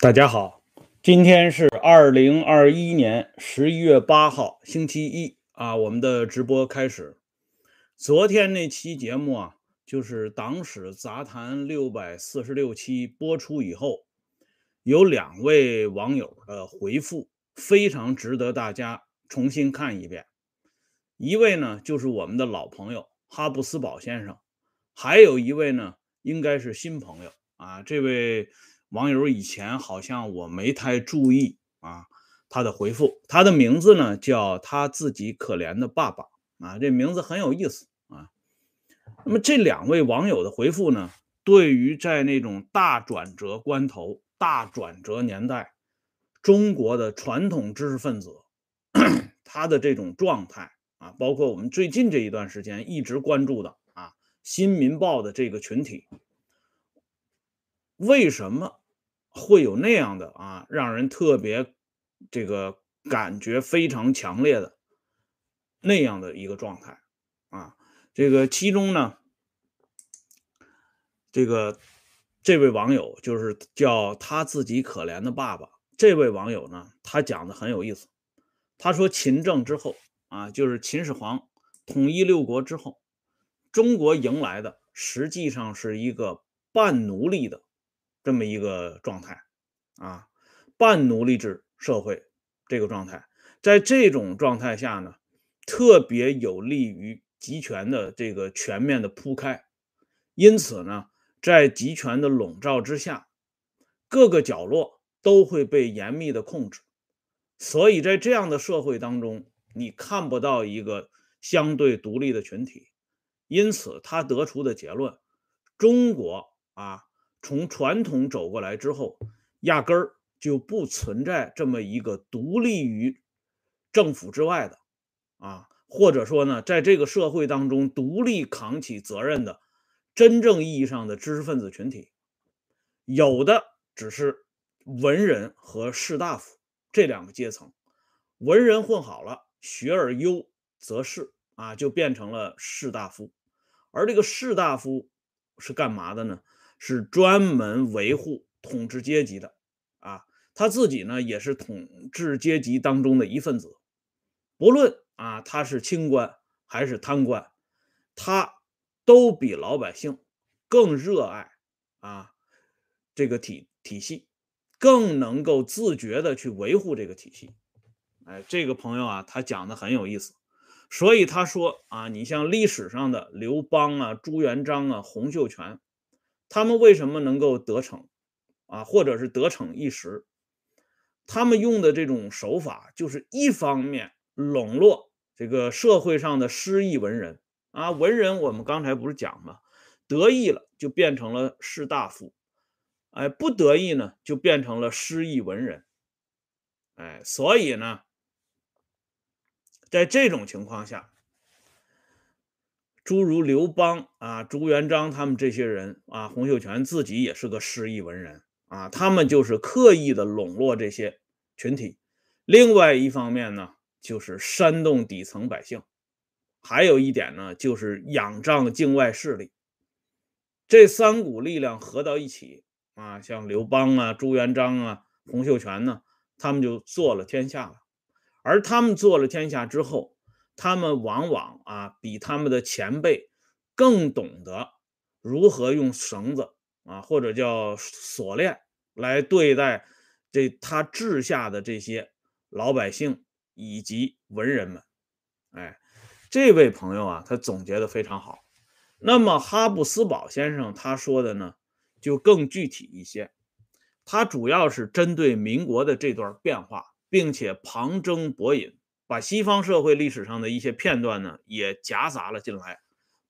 大家好，今天是二零二一年十一月八号，星期一啊，我们的直播开始。昨天那期节目啊，就是《党史杂谈》六百四十六期播出以后，有两位网友的回复非常值得大家重新看一遍。一位呢，就是我们的老朋友哈布斯堡先生，还有一位呢，应该是新朋友啊，这位。网友以前好像我没太注意啊，他的回复，他的名字呢叫他自己可怜的爸爸啊，这名字很有意思啊。那么这两位网友的回复呢，对于在那种大转折关头、大转折年代，中国的传统知识分子 他的这种状态啊，包括我们最近这一段时间一直关注的啊，新民报的这个群体。为什么会有那样的啊，让人特别这个感觉非常强烈的那样的一个状态啊？这个其中呢，这个这位网友就是叫他自己可怜的爸爸。这位网友呢，他讲的很有意思。他说，秦政之后啊，就是秦始皇统一六国之后，中国迎来的实际上是一个半奴隶的。这么一个状态啊，半奴隶制社会这个状态，在这种状态下呢，特别有利于集权的这个全面的铺开。因此呢，在集权的笼罩之下，各个角落都会被严密的控制。所以在这样的社会当中，你看不到一个相对独立的群体。因此，他得出的结论：中国啊。从传统走过来之后，压根儿就不存在这么一个独立于政府之外的啊，或者说呢，在这个社会当中独立扛起责任的真正意义上的知识分子群体，有的只是文人和士大夫这两个阶层。文人混好了，学而优则仕啊，就变成了士大夫。而这个士大夫是干嘛的呢？是专门维护统治阶级的啊，他自己呢也是统治阶级当中的一份子，不论啊他是清官还是贪官，他都比老百姓更热爱啊这个体体系，更能够自觉的去维护这个体系。哎，这个朋友啊，他讲的很有意思，所以他说啊，你像历史上的刘邦啊、朱元璋啊、洪秀全。他们为什么能够得逞啊，或者是得逞一时？他们用的这种手法，就是一方面笼络这个社会上的失意文人啊，文人我们刚才不是讲吗？得意了就变成了士大夫，哎，不得意呢就变成了失意文人，哎，所以呢，在这种情况下。诸如刘邦啊、朱元璋他们这些人啊，洪秀全自己也是个失意文人啊，他们就是刻意的笼络这些群体。另外一方面呢，就是煽动底层百姓；还有一点呢，就是仰仗境外势力。这三股力量合到一起啊，像刘邦啊、朱元璋啊、洪秀全呢，他们就做了天下了。而他们做了天下之后，他们往往啊，比他们的前辈更懂得如何用绳子啊，或者叫锁链来对待这他治下的这些老百姓以及文人们。哎，这位朋友啊，他总结的非常好。那么哈布斯堡先生他说的呢，就更具体一些。他主要是针对民国的这段变化，并且旁征博引。把西方社会历史上的一些片段呢，也夹杂了进来，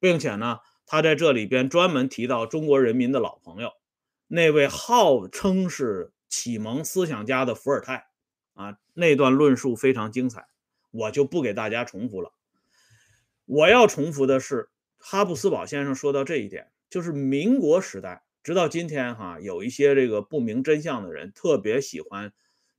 并且呢，他在这里边专门提到中国人民的老朋友，那位号称是启蒙思想家的伏尔泰啊，那段论述非常精彩，我就不给大家重复了。我要重复的是，哈布斯堡先生说到这一点，就是民国时代，直到今天哈，有一些这个不明真相的人特别喜欢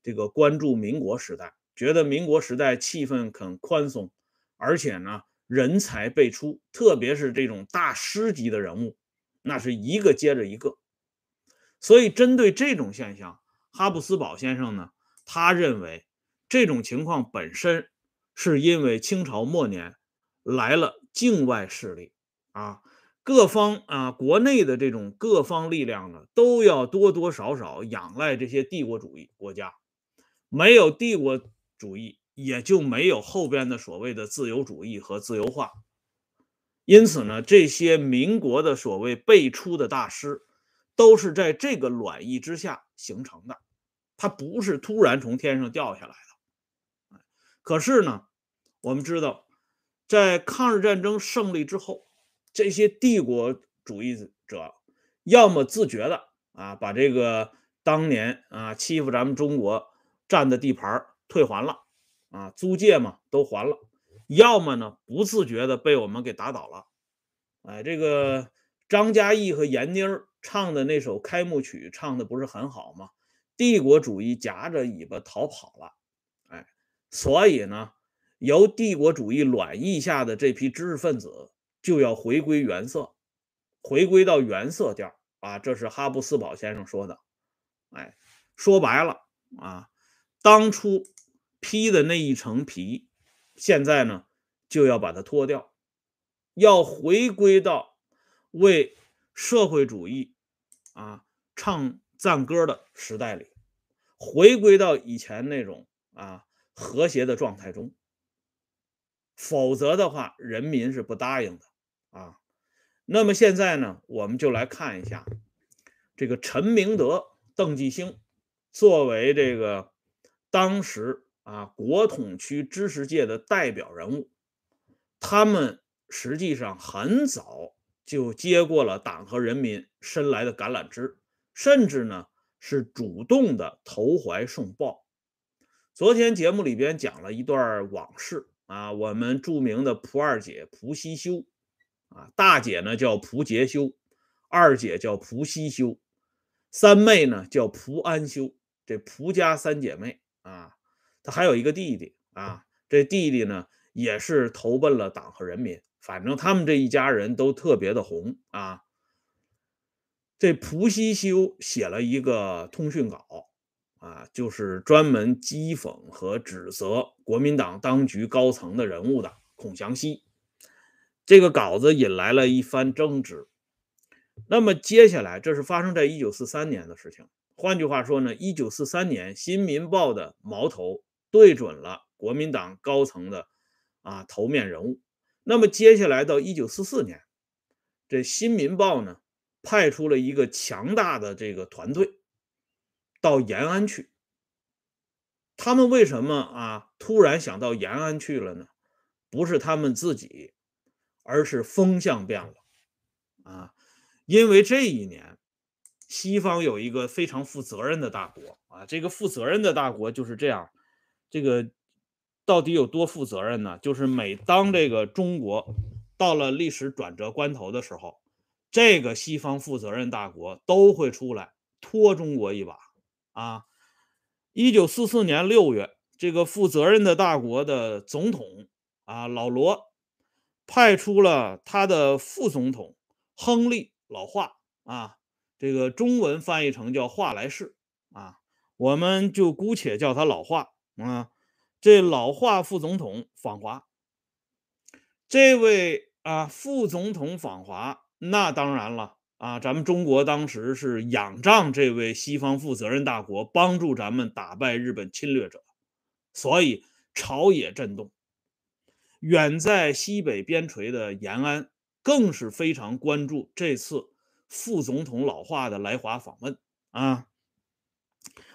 这个关注民国时代。觉得民国时代气氛很宽松，而且呢人才辈出，特别是这种大师级的人物，那是一个接着一个。所以针对这种现象，哈布斯堡先生呢，他认为这种情况本身是因为清朝末年来了境外势力啊，各方啊国内的这种各方力量呢，都要多多少少仰赖这些帝国主义国家，没有帝国主义，也就没有后边的所谓的自由主义和自由化。因此呢，这些民国的所谓辈出的大师，都是在这个卵意之下形成的，它不是突然从天上掉下来的。可是呢，我们知道，在抗日战争胜利之后，这些帝国主义者要么自觉的啊，把这个当年啊欺负咱们中国占的地盘退还了，啊租界嘛都还了。要么呢，不自觉的被我们给打倒了，哎，这个张嘉译和闫妮儿唱的那首开幕曲唱的不是很好吗？帝国主义夹着尾巴逃跑了，哎，所以呢，由帝国主义卵意下的这批知识分子就要回归原色，回归到原色调啊，这是哈布斯堡先生说的，哎，说白了啊，当初披的那一层皮。现在呢，就要把它脱掉，要回归到为社会主义啊唱赞歌的时代里，回归到以前那种啊和谐的状态中。否则的话，人民是不答应的啊。那么现在呢，我们就来看一下这个陈明德、邓继兴作为这个当时。啊，国统区知识界的代表人物，他们实际上很早就接过了党和人民伸来的橄榄枝，甚至呢是主动的投怀送抱。昨天节目里边讲了一段往事啊，我们著名的蒲二姐蒲西修啊，大姐呢叫蒲杰修，二姐叫蒲西修，三妹呢叫蒲安修，这蒲家三姐妹啊。他还有一个弟弟啊，这弟弟呢也是投奔了党和人民，反正他们这一家人都特别的红啊。这蒲西修写了一个通讯稿啊，就是专门讥讽和指责国民党当局高层的人物的。孔祥熙这个稿子引来了一番争执。那么接下来，这是发生在一九四三年的事情。换句话说呢，一九四三年《新民报》的矛头。对准了国民党高层的啊头面人物。那么接下来到一九四四年，这《新民报》呢派出了一个强大的这个团队到延安去。他们为什么啊突然想到延安去了呢？不是他们自己，而是风向变了啊！因为这一年西方有一个非常负责任的大国啊，这个负责任的大国就是这样。这个到底有多负责任呢？就是每当这个中国到了历史转折关头的时候，这个西方负责任大国都会出来拖中国一把啊！一九四四年六月，这个负责任的大国的总统啊，老罗派出了他的副总统亨利老华啊，这个中文翻译成叫华莱士啊，我们就姑且叫他老华。啊，这老华副总统访华，这位啊副总统访华，那当然了啊，咱们中国当时是仰仗这位西方负责任大国帮助咱们打败日本侵略者，所以朝野震动。远在西北边陲的延安更是非常关注这次副总统老华的来华访问啊，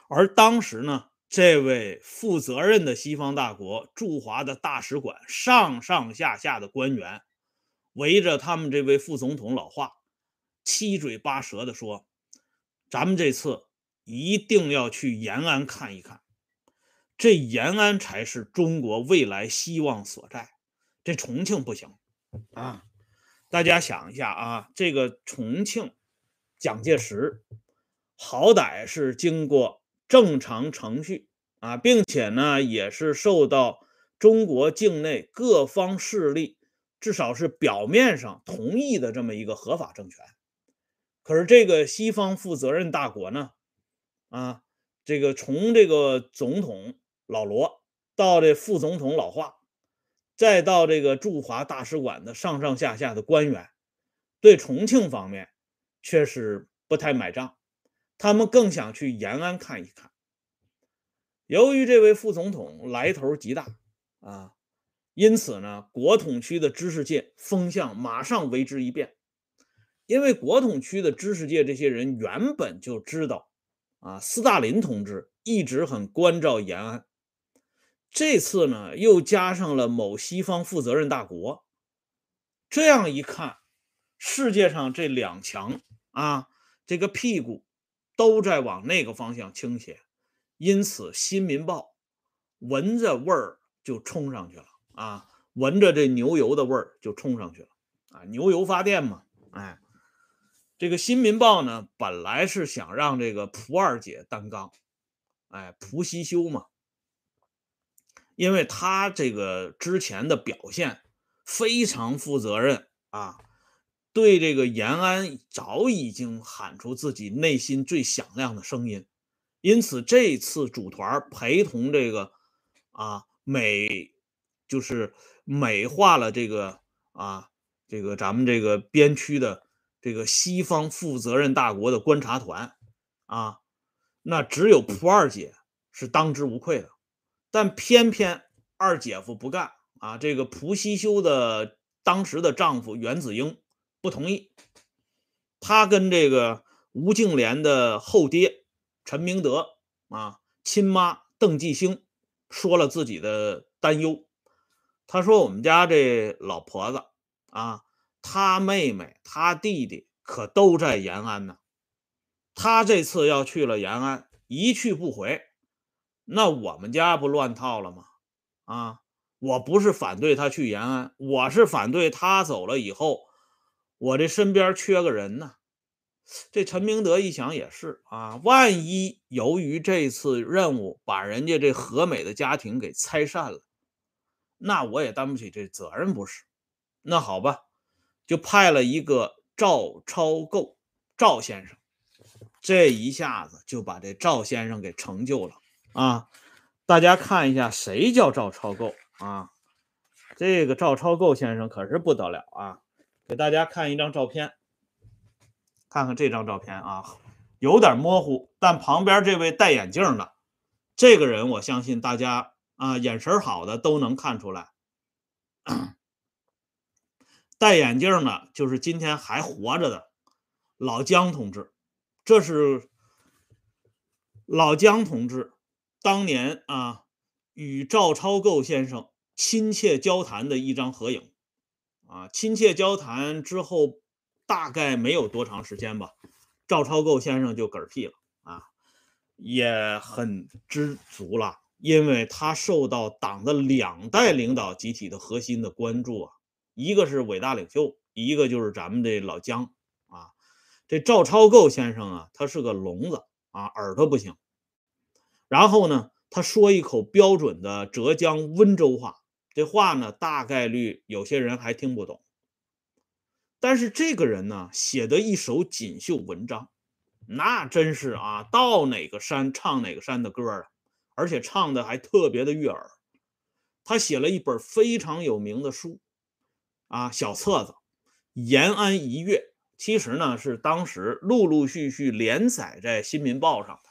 而当时呢。这位负责任的西方大国驻华的大使馆上上下下的官员围着他们这位副总统老华，七嘴八舌的说：“咱们这次一定要去延安看一看，这延安才是中国未来希望所在，这重庆不行啊！”大家想一下啊，这个重庆，蒋介石好歹是经过。正常程序啊，并且呢，也是受到中国境内各方势力，至少是表面上同意的这么一个合法政权。可是这个西方负责任大国呢，啊，这个从这个总统老罗到这副总统老华，再到这个驻华大使馆的上上下下的官员，对重庆方面却是不太买账，他们更想去延安看一看。由于这位副总统来头极大啊，因此呢，国统区的知识界风向马上为之一变。因为国统区的知识界这些人原本就知道，啊，斯大林同志一直很关照延安。这次呢，又加上了某西方负责任大国，这样一看，世界上这两强啊，这个屁股都在往那个方向倾斜，因此《新民报》闻着味儿就冲上去了啊，闻着这牛油的味儿就冲上去了啊，牛油发电嘛，哎。这个《新民报》呢，本来是想让这个蒲二姐担纲，哎，蒲西修嘛，因为他这个之前的表现非常负责任啊，对这个延安早已经喊出自己内心最响亮的声音，因此这次组团陪同这个啊美，就是美化了这个啊这个咱们这个边区的。这个西方负责任大国的观察团啊，那只有蒲二姐是当之无愧的，但偏偏二姐夫不干啊。这个蒲西修的当时的丈夫袁子英不同意，他跟这个吴敬琏的后爹陈明德啊，亲妈邓继兴说了自己的担忧。他说：“我们家这老婆子啊。”他妹妹、他弟弟可都在延安呢。他这次要去了延安，一去不回，那我们家不乱套了吗？啊，我不是反对他去延安，我是反对他走了以后，我这身边缺个人呢。这陈明德一想也是啊，万一由于这次任务把人家这和美的家庭给拆散了，那我也担不起这责任，不是？那好吧。就派了一个赵超构赵先生，这一下子就把这赵先生给成就了啊！大家看一下，谁叫赵超构啊？这个赵超构先生可是不得了啊！给大家看一张照片，看看这张照片啊，有点模糊，但旁边这位戴眼镜的这个人，我相信大家啊，眼神好的都能看出来。戴眼镜的，就是今天还活着的老姜同志。这是老姜同志当年啊与赵超构先生亲切交谈的一张合影。啊，亲切交谈之后，大概没有多长时间吧，赵超构先生就嗝屁了啊，也很知足了，因为他受到党的两代领导集体的核心的关注啊。一个是伟大领袖，一个就是咱们这老姜啊。这赵超构先生啊，他是个聋子啊，耳朵不行。然后呢，他说一口标准的浙江温州话，这话呢，大概率有些人还听不懂。但是这个人呢，写的一首锦绣文章，那真是啊，到哪个山唱哪个山的歌啊，而且唱的还特别的悦耳。他写了一本非常有名的书。啊，小册子《延安一月》，其实呢是当时陆陆续续连载在《新民报》上的。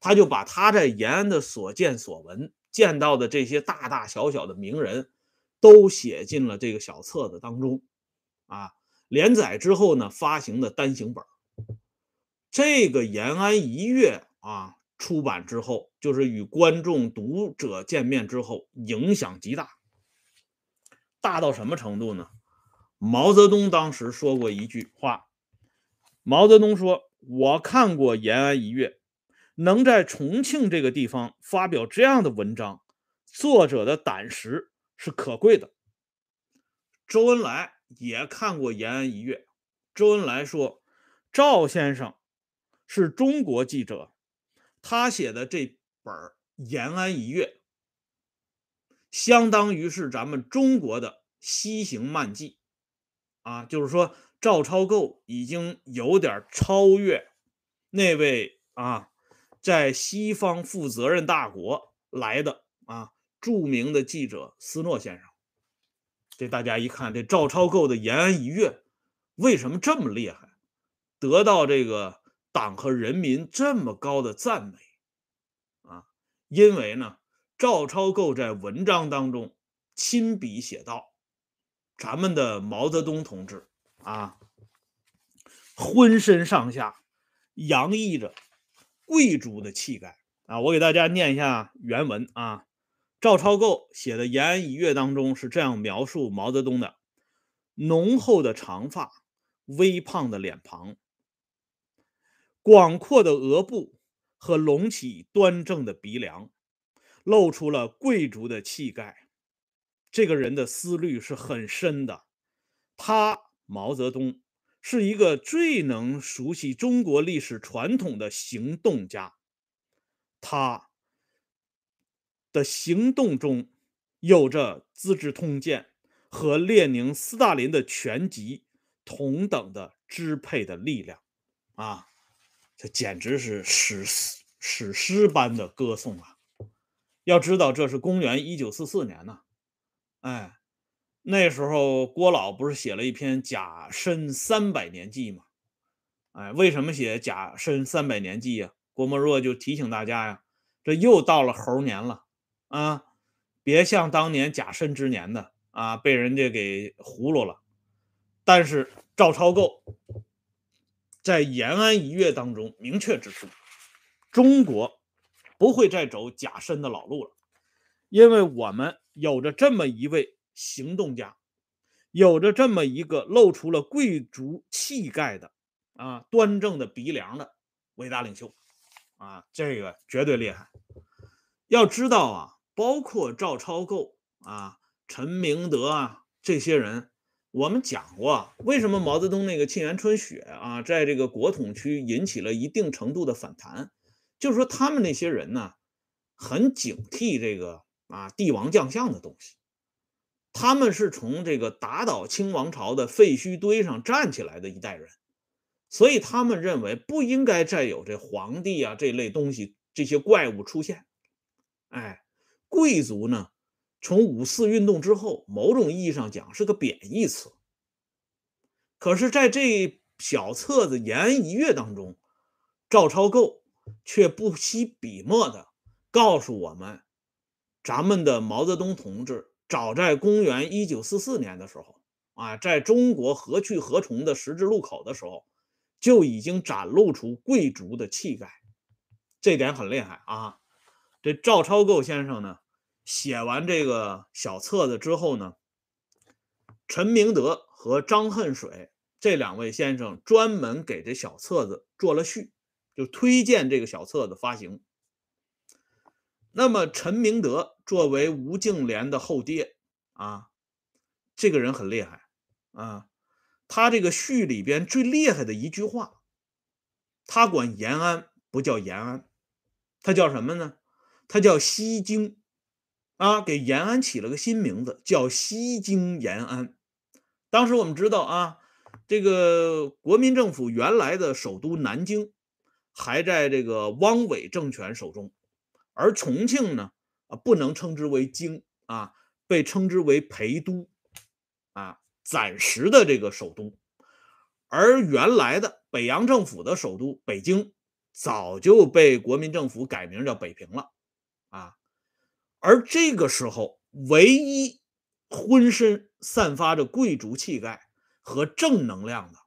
他就把他在延安的所见所闻、见到的这些大大小小的名人，都写进了这个小册子当中。啊，连载之后呢，发行的单行本。这个《延安一月》啊，出版之后，就是与观众读者见面之后，影响极大。大到什么程度呢？毛泽东当时说过一句话。毛泽东说：“我看过《延安一月》，能在重庆这个地方发表这样的文章，作者的胆识是可贵的。”周恩来也看过《延安一月》。周恩来说：“赵先生是中国记者，他写的这本《延安一月》。”相当于是咱们中国的西行漫记，啊，就是说赵超构已经有点超越那位啊在西方负责任大国来的啊著名的记者斯诺先生。这大家一看，这赵超构的延安一跃为什么这么厉害，得到这个党和人民这么高的赞美啊？因为呢，赵超构在文章当中亲笔写道：“咱们的毛泽东同志啊，浑身上下洋溢着贵族的气概啊！”我给大家念一下原文啊。赵超构写的《延安一月》当中是这样描述毛泽东的：浓厚的长发，微胖的脸庞，广阔的额部和隆起端正的鼻梁，露出了贵族的气概。这个人的思虑是很深的，他毛泽东是一个最能熟悉中国历史传统的行动家，他。的行动中有着《资治通鉴》和列宁、斯大林的全集同等的支配的力量，啊，这简直是史诗史诗般的歌颂啊！要知道，这是公元一九四四年呢，哎，那时候郭老不是写了一篇《甲申三百年记》吗？哎，为什么写《甲申三百年记》呀？郭沫若就提醒大家呀，这又到了猴年了。啊，别像当年甲申之年的啊，被人家给糊弄了。但是赵超构在延安一跃当中明确指出，中国不会再走甲申的老路了，因为我们有着这么一位行动家，有着这么一个露出了贵族气概的啊端正的鼻梁的伟大领袖啊，这个绝对厉害。要知道啊。包括赵超构啊、陈明德啊这些人，我们讲过，为什么毛泽东那个沁园春雪啊，在这个国统区引起了一定程度的反弹，就是说他们那些人呢，很警惕这个啊帝王将相的东西，他们是从这个打倒清王朝的废墟堆上站起来的一代人，所以他们认为不应该再有这皇帝啊这类东西这些怪物出现，哎。贵族呢，从五四运动之后，某种意义上讲是个贬义词。可是，在这小册子《延安一阅》当中，赵超构却不惜笔墨的告诉我们，咱们的毛泽东同志早在公元一九四四年的时候啊，在中国何去何从的十字路口的时候，就已经展露出贵族的气概，这点很厉害啊。这赵超构先生呢，写完这个小册子之后呢，陈明德和张恨水这两位先生专门给这小册子做了序，就推荐这个小册子发行。那么陈明德作为吴敬琏的后爹啊，这个人很厉害啊，他这个序里边最厉害的一句话，他管延安不叫延安，他叫什么呢？他叫西京，啊，给延安起了个新名字，叫西京延安。当时我们知道啊，这个国民政府原来的首都南京还在这个汪伪政权手中，而重庆呢，啊，不能称之为京啊，被称之为陪都，啊，暂时的这个首都。而原来的北洋政府的首都北京，早就被国民政府改名叫北平了。啊，而这个时候，唯一浑身散发着贵族气概和正能量的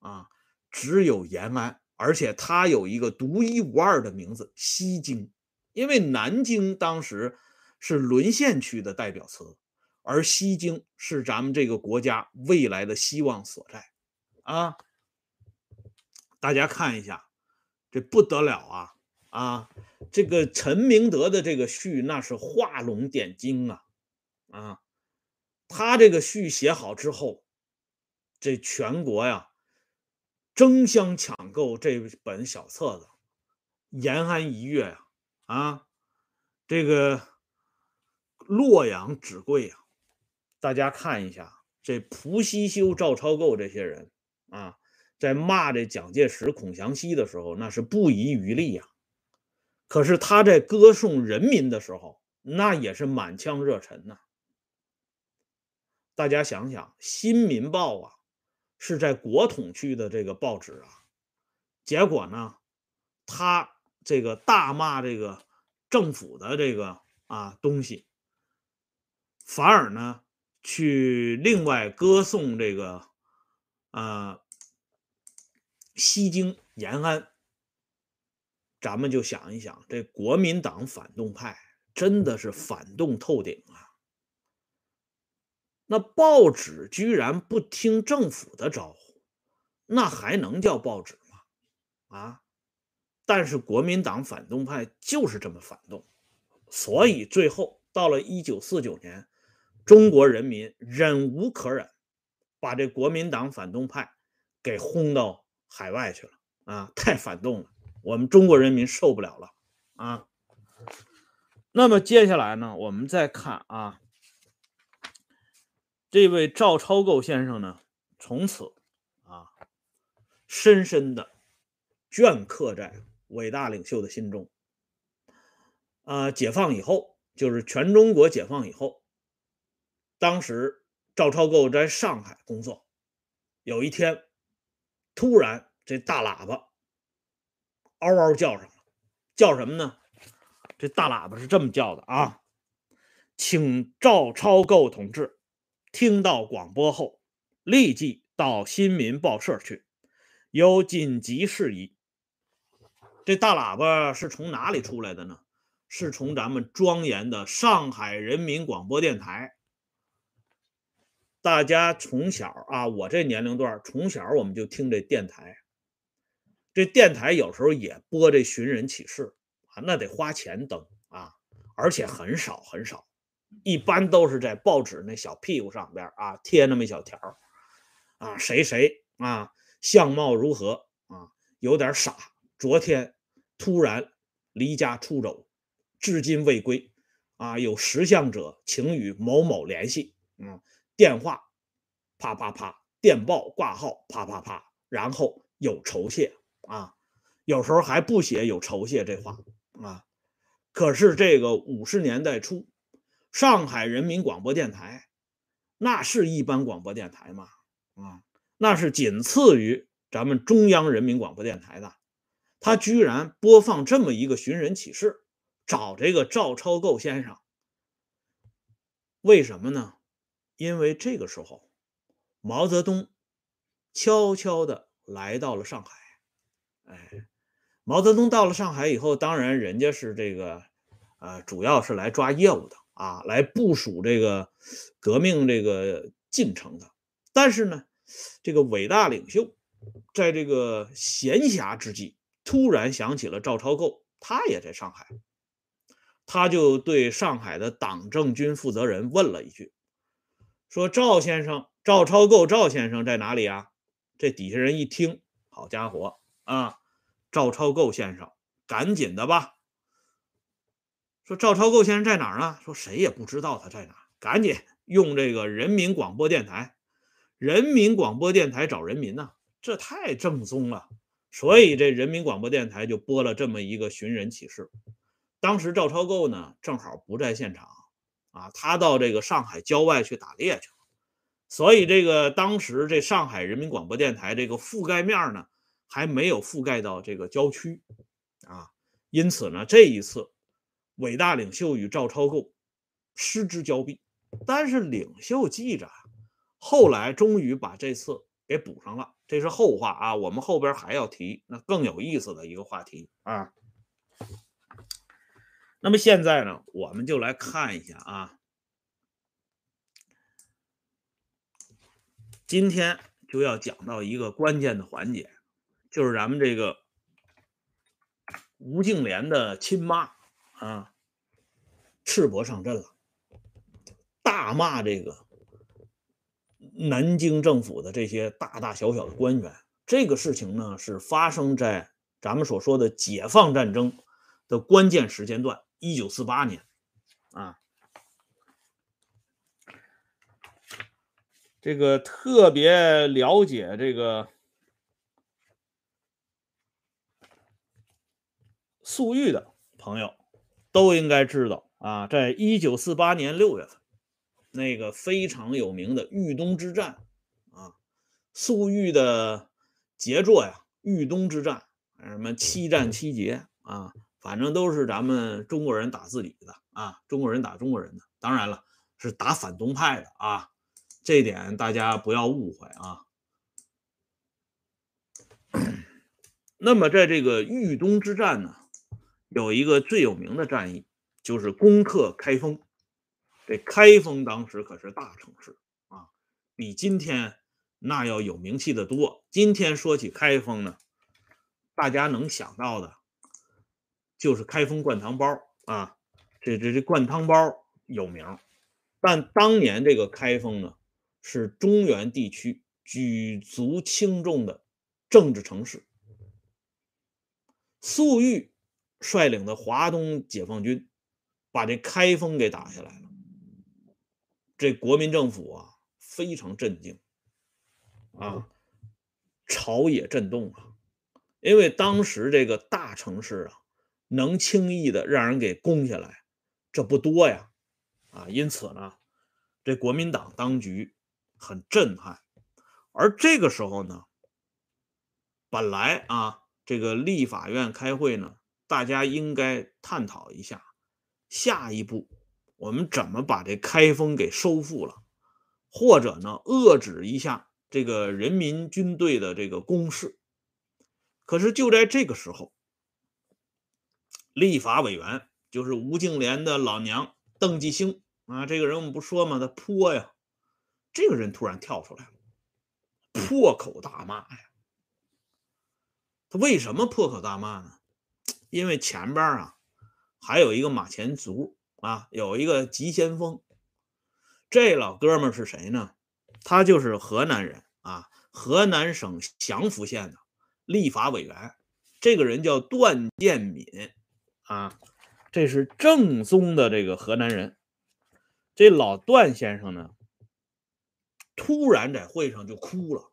啊，只有延安，而且它有一个独一无二的名字——西京。因为南京当时是沦陷区的代表词，而西京是咱们这个国家未来的希望所在。啊，大家看一下，这不得了啊！啊，这个陈明德的这个序那是画龙点睛啊，啊，他这个序写好之后，这全国呀争相抢购这本小册子《延安一阅》呀，啊，这个洛阳纸贵啊，大家看一下，这蒲锡修、赵超构这些人啊，在骂这蒋介石、孔祥熙的时候，那是不遗余力呀。可是他在歌颂人民的时候，那也是满腔热忱呐。大家想想，《新民报》啊，是在国统区的这个报纸啊，结果呢，他这个大骂这个政府的这个啊东西，反而呢去另外歌颂这个啊西京延安。咱们就想一想，这国民党反动派真的是反动透顶啊！那报纸居然不听政府的招呼，那还能叫报纸吗？啊！但是国民党反动派就是这么反动，所以最后到了一九四九年，中国人民忍无可忍，把这国民党反动派给轰到海外去了啊！太反动了。我们中国人民受不了了啊！那么接下来呢，我们再看啊，这位赵超构先生呢，从此啊，深深的镌刻在伟大领袖的心中。啊，解放以后，就是全中国解放以后，当时赵超构在上海工作，有一天，突然这大喇叭。嗷嗷叫上了，叫什么呢？这大喇叭是这么叫的啊，请赵超构同志听到广播后，立即到新民报社去，有紧急事宜。这大喇叭是从哪里出来的呢？是从咱们庄严的上海人民广播电台。大家从小啊，我这年龄段从小我们就听这电台。这电台有时候也播这寻人启事啊，那得花钱登啊，而且很少很少，一般都是在报纸那小屁股上边啊贴那么一小条啊，谁谁啊相貌如何啊，有点傻，昨天突然离家出走，至今未归啊，有识相者请与某某联系，嗯，电话啪啪啪，电报挂号啪啪啪，然后有酬谢。啊，有时候还不写有酬谢这话啊。可是这个五十年代初，上海人民广播电台，那是一般广播电台吗？啊，那是仅次于咱们中央人民广播电台的。他居然播放这么一个寻人启事，找这个赵超构先生，为什么呢？因为这个时候，毛泽东悄悄的来到了上海。哎，毛泽东到了上海以后，当然人家是这个，呃，主要是来抓业务的啊，来部署这个革命这个进程的。但是呢，这个伟大领袖在这个闲暇之际，突然想起了赵超构，他也在上海，他就对上海的党政军负责人问了一句，说：“赵先生，赵超构，赵先生在哪里啊？”这底下人一听，好家伙！啊，赵超构先生，赶紧的吧！说赵超构先生在哪儿呢？说谁也不知道他在哪，赶紧用这个人民广播电台，人民广播电台找人民呢，这太正宗了。所以这人民广播电台就播了这么一个寻人启事。当时赵超构呢，正好不在现场啊，他到这个上海郊外去打猎去了。所以这个当时这上海人民广播电台这个覆盖面呢。还没有覆盖到这个郊区啊，因此呢，这一次伟大领袖与赵超构失之交臂。但是领袖记着，后来终于把这次给补上了，这是后话啊。我们后边还要提那更有意思的一个话题啊。那么现在呢，我们就来看一下啊，今天就要讲到一个关键的环节。就是咱们这个吴敬琏的亲妈啊，赤膊上阵了，大骂这个南京政府的这些大大小小的官员。这个事情呢，是发生在咱们所说的解放战争的关键时间段，一九四八年啊。这个特别了解这个。粟裕的朋友都应该知道啊，在一九四八年六月份，那个非常有名的豫东之战啊，粟裕的杰作呀，豫东之战，什么七战七捷啊，反正都是咱们中国人打自己的啊，中国人打中国人的，当然了，是打反动派的啊，这点大家不要误会啊。那么，在这个豫东之战呢，有一个最有名的战役，就是攻克开封。这开封当时可是大城市啊，比今天那要有名气的多。今天说起开封呢，大家能想到的，就是开封灌汤包啊，这这这灌汤包有名。但当年这个开封呢，是中原地区举足轻重的政治城市。粟裕率领的华东解放军把这开封给打下来了，这国民政府啊非常震惊啊，朝野震动啊，因为当时这个大城市啊能轻易的让人给攻下来，这不多呀啊，因此呢，这国民党当局很震撼，而这个时候呢，本来啊。这个立法院开会呢，大家应该探讨一下，下一步我们怎么把这开封给收复了，或者呢遏制一下这个人民军队的这个攻势。可是就在这个时候，立法委员就是吴敬琏的老娘邓继兴啊，这个人我们不说嘛？他泼呀，这个人突然跳出来了，破口大骂呀。他为什么破口大骂呢？因为前边啊还有一个马前卒啊，有一个急先锋。这老哥们是谁呢？他就是河南人啊，河南省祥符县的立法委员。这个人叫段建敏啊，这是正宗的这个河南人。这老段先生呢，突然在会上就哭了，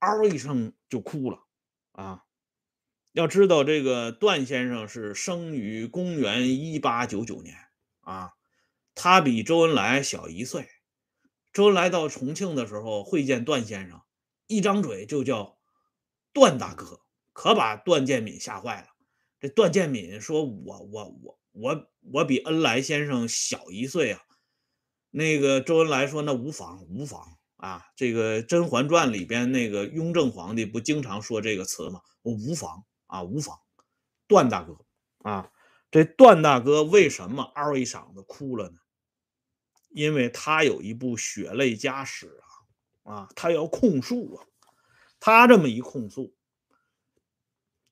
嗷一声就哭了。啊，要知道这个段先生是生于公元一八九九年啊，他比周恩来小一岁。周恩来到重庆的时候会见段先生，一张嘴就叫段大哥，可把段建敏吓坏了。这段建敏说：“我我我我我比恩来先生小一岁啊。”那个周恩来说：“那无妨无妨。”啊，这个《甄嬛传》里边那个雍正皇帝不经常说这个词吗？我无妨啊，无妨。段大哥啊，这段大哥为什么嗷一嗓子哭了呢？因为他有一部血泪家史啊，啊，他要控诉啊。他这么一控诉，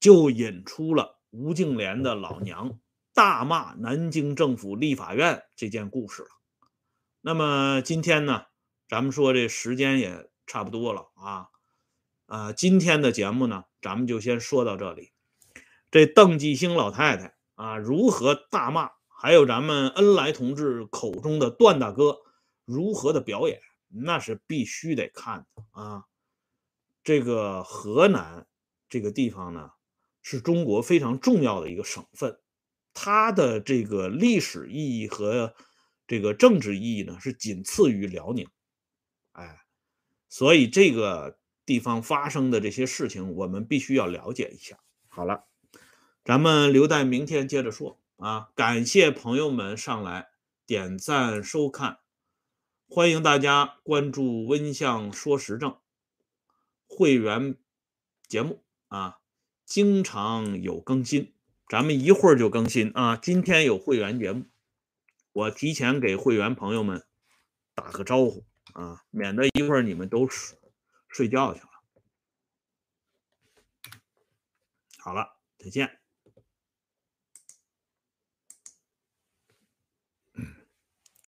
就引出了吴敬琏的老娘大骂南京政府立法院这件故事了。那么今天呢？咱们说这时间也差不多了啊，啊，今天的节目呢，咱们就先说到这里。这邓继兴老太太啊，如何大骂，还有咱们恩来同志口中的段大哥如何的表演，那是必须得看的啊。这个河南这个地方呢，是中国非常重要的一个省份，它的这个历史意义和这个政治意义呢，是仅次于辽宁。哎，所以这个地方发生的这些事情，我们必须要了解一下。好了，咱们留待明天接着说啊！感谢朋友们上来点赞收看，欢迎大家关注“温相说时政”会员节目啊，经常有更新，咱们一会儿就更新啊！今天有会员节目，我提前给会员朋友们打个招呼。啊，免得一会儿你们都睡觉去了。好了，再见。